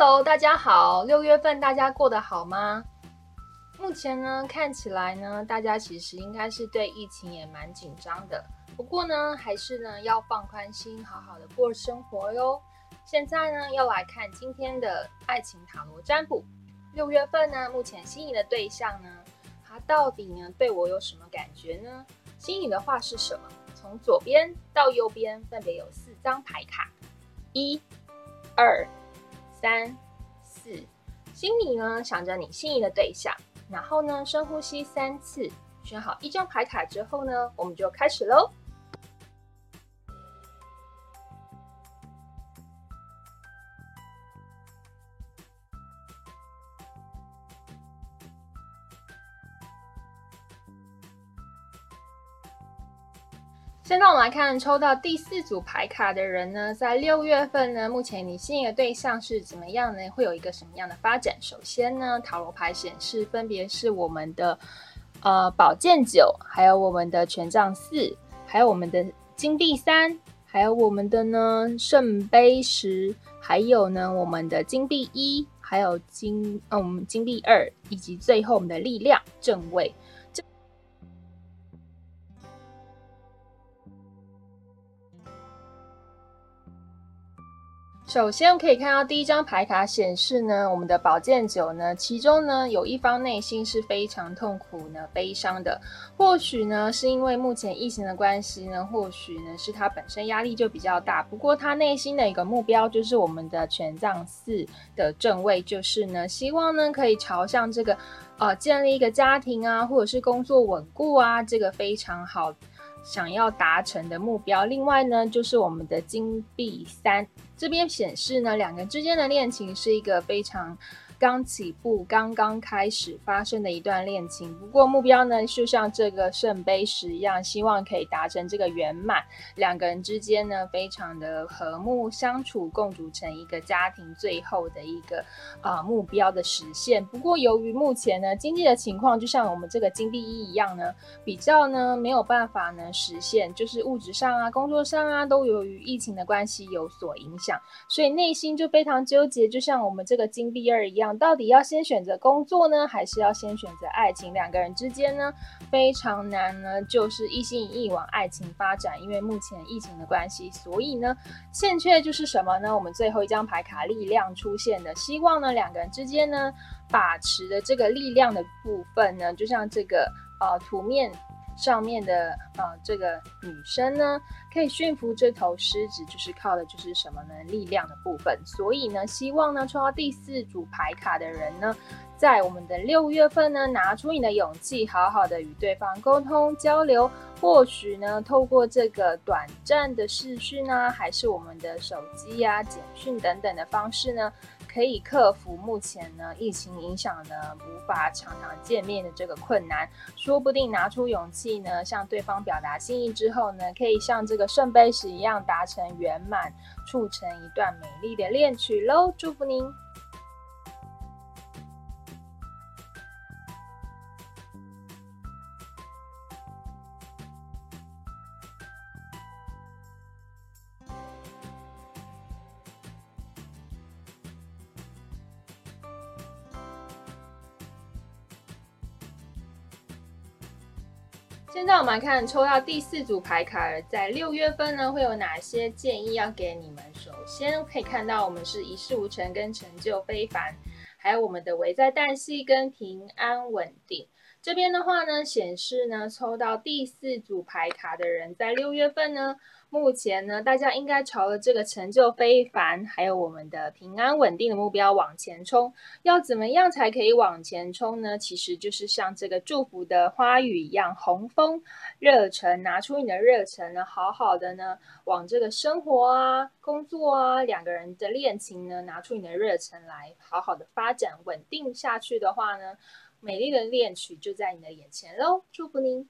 Hello，大家好，六月份大家过得好吗？目前呢，看起来呢，大家其实应该是对疫情也蛮紧张的。不过呢，还是呢要放宽心，好好的过生活哟。现在呢，要来看今天的爱情塔罗占卜。六月份呢，目前心仪的对象呢，他到底呢对我有什么感觉呢？心仪的话是什么？从左边到右边分别有四张牌卡，一、二、三、四。心里呢想着你心仪的对象。然后呢，深呼吸三次，选好一张牌卡之后呢，我们就开始喽。现在我们来看抽到第四组牌卡的人呢，在六月份呢，目前你心仪的对象是怎么样呢？会有一个什么样的发展？首先呢，塔罗牌显示分别是我们的呃宝剑九，还有我们的权杖四，还有我们的金币三，还有我们的呢圣杯十，还有呢我们的金币一，还有金嗯金币二，以及最后我们的力量正位。首先可以看到第一张牌卡显示呢，我们的宝剑九呢，其中呢有一方内心是非常痛苦呢、悲伤的。或许呢是因为目前疫情的关系呢，或许呢是他本身压力就比较大。不过他内心的一个目标就是我们的权杖四的正位，就是呢希望呢可以朝向这个呃建立一个家庭啊，或者是工作稳固啊，这个非常好。想要达成的目标，另外呢，就是我们的金币三这边显示呢，两个人之间的恋情是一个非常。刚起步、刚刚开始发生的一段恋情，不过目标呢，就像这个圣杯十一样，希望可以达成这个圆满。两个人之间呢，非常的和睦相处，共组成一个家庭，最后的一个啊目标的实现。不过由于目前呢经济的情况，就像我们这个金币一一样呢，比较呢没有办法呢实现，就是物质上啊、工作上啊，都由于疫情的关系有所影响，所以内心就非常纠结，就像我们这个金币二一样。到底要先选择工作呢，还是要先选择爱情？两个人之间呢，非常难呢，就是一心一意往爱情发展。因为目前疫情的关系，所以呢，欠缺就是什么呢？我们最后一张牌卡力量出现的，希望呢，两个人之间呢，把持的这个力量的部分呢，就像这个呃图面。上面的呃，这个女生呢，可以驯服这头狮子，就是靠的就是什么呢？力量的部分。所以呢，希望呢，抽到第四组牌卡的人呢，在我们的六月份呢，拿出你的勇气，好好的与对方沟通交流。或许呢，透过这个短暂的视讯啊，还是我们的手机呀、简讯等等的方式呢。可以克服目前呢疫情影响呢无法常常见面的这个困难，说不定拿出勇气呢向对方表达心意之后呢，可以像这个圣杯石一样达成圆满，促成一段美丽的恋曲喽！祝福您。现在我们来看抽到第四组牌卡，在六月份呢会有哪些建议要给你们？首先可以看到我们是一事无成跟成就非凡，还有我们的危在旦夕跟平安稳定。这边的话呢显示呢抽到第四组牌卡的人在六月份呢。目前呢，大家应该朝着这个成就非凡，还有我们的平安稳定的目标往前冲。要怎么样才可以往前冲呢？其实就是像这个祝福的花语一样，红枫热忱，拿出你的热忱呢，好好的呢，往这个生活啊、工作啊、两个人的恋情呢，拿出你的热忱来，好好的发展稳定下去的话呢，美丽的恋曲就在你的眼前喽，祝福您。